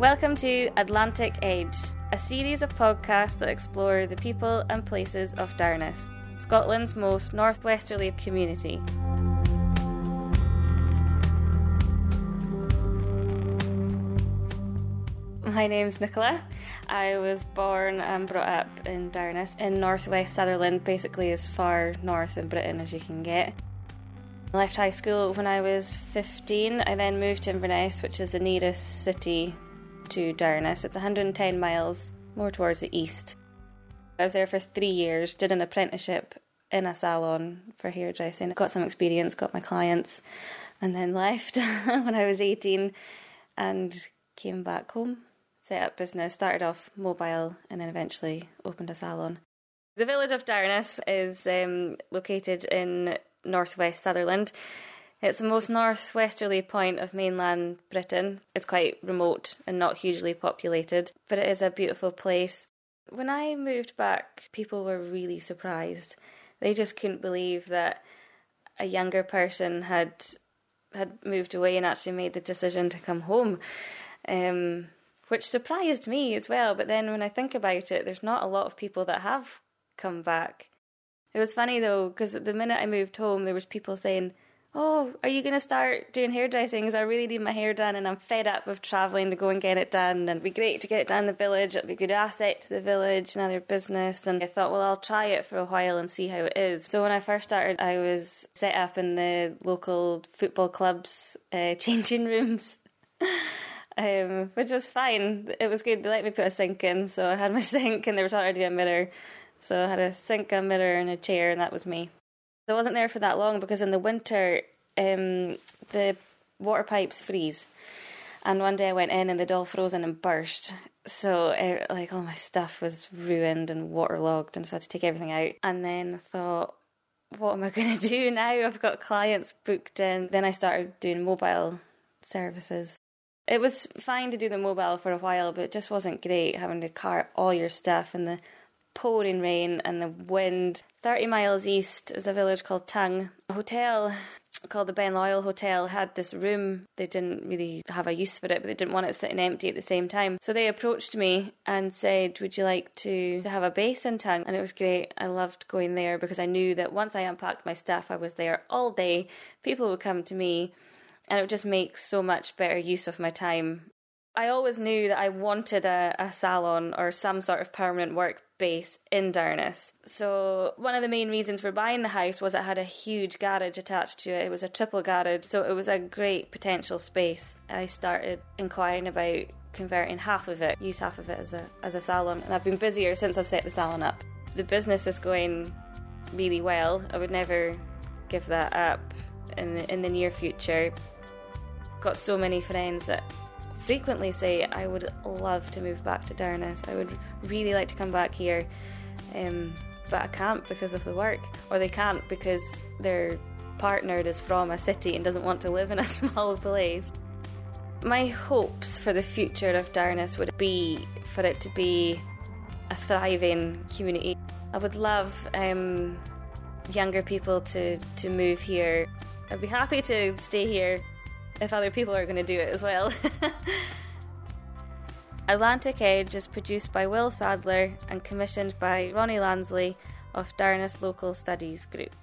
Welcome to Atlantic Edge, a series of podcasts that explore the people and places of Durness, Scotland's most northwesterly community. My name's Nicola. I was born and brought up in Durness in northwest Sutherland, basically as far north in Britain as you can get. I left high school when I was 15. I then moved to Inverness, which is the nearest city to Durness. It's 110 miles more towards the east. I was there for three years, did an apprenticeship in a salon for hairdressing, got some experience, got my clients, and then left when I was 18 and came back home, set up business, started off mobile, and then eventually opened a salon. The village of Durness is um, located in northwest Sutherland. It's the most northwesterly point of mainland Britain. It's quite remote and not hugely populated, but it is a beautiful place. When I moved back, people were really surprised. They just couldn't believe that a younger person had had moved away and actually made the decision to come home, um, which surprised me as well. But then when I think about it, there's not a lot of people that have come back. It was funny though because the minute I moved home, there was people saying oh, are you going to start doing hairdressing? Because I really need my hair done and I'm fed up of travelling to go and get it done. And it'd be great to get it done in the village. It'd be a good asset to the village and other business. And I thought, well, I'll try it for a while and see how it is. So when I first started, I was set up in the local football club's uh, changing rooms. Um, which was fine. It was good. They let me put a sink in, so I had my sink, and there was already a mirror. So I had a sink, a mirror, and a chair, and that was me. I wasn't there for that long because in the winter um, the water pipes freeze. And one day I went in and they'd all frozen and burst. So, uh, like, all my stuff was ruined and waterlogged, and so I had to take everything out. And then I thought, what am I going to do now? I've got clients booked in. Then I started doing mobile services. It was fine to do the mobile for a while, but it just wasn't great having to cart all your stuff in the pouring rain and the wind. 30 miles east is a village called Tongue. A hotel called the Ben Loyal Hotel had this room. They didn't really have a use for it, but they didn't want it sitting empty at the same time. So they approached me and said, Would you like to have a base in Tongue? And it was great. I loved going there because I knew that once I unpacked my stuff, I was there all day. People would come to me and it just make so much better use of my time. I always knew that I wanted a, a salon or some sort of permanent work base in Durness. So one of the main reasons for buying the house was it had a huge garage attached to it. It was a triple garage, so it was a great potential space. I started inquiring about converting half of it, use half of it as a as a salon, and I've been busier since I've set the salon up. The business is going really well. I would never give that up in the, in the near future. Got so many friends that frequently say, I would love to move back to Durness. I would really like to come back here, um, but I can't because of the work, or they can't because their partner is from a city and doesn't want to live in a small place. My hopes for the future of Durness would be for it to be a thriving community. I would love um, younger people to, to move here. I'd be happy to stay here if other people are going to do it as well. Atlantic Edge is produced by Will Sadler and commissioned by Ronnie Lansley of Durness Local Studies Group.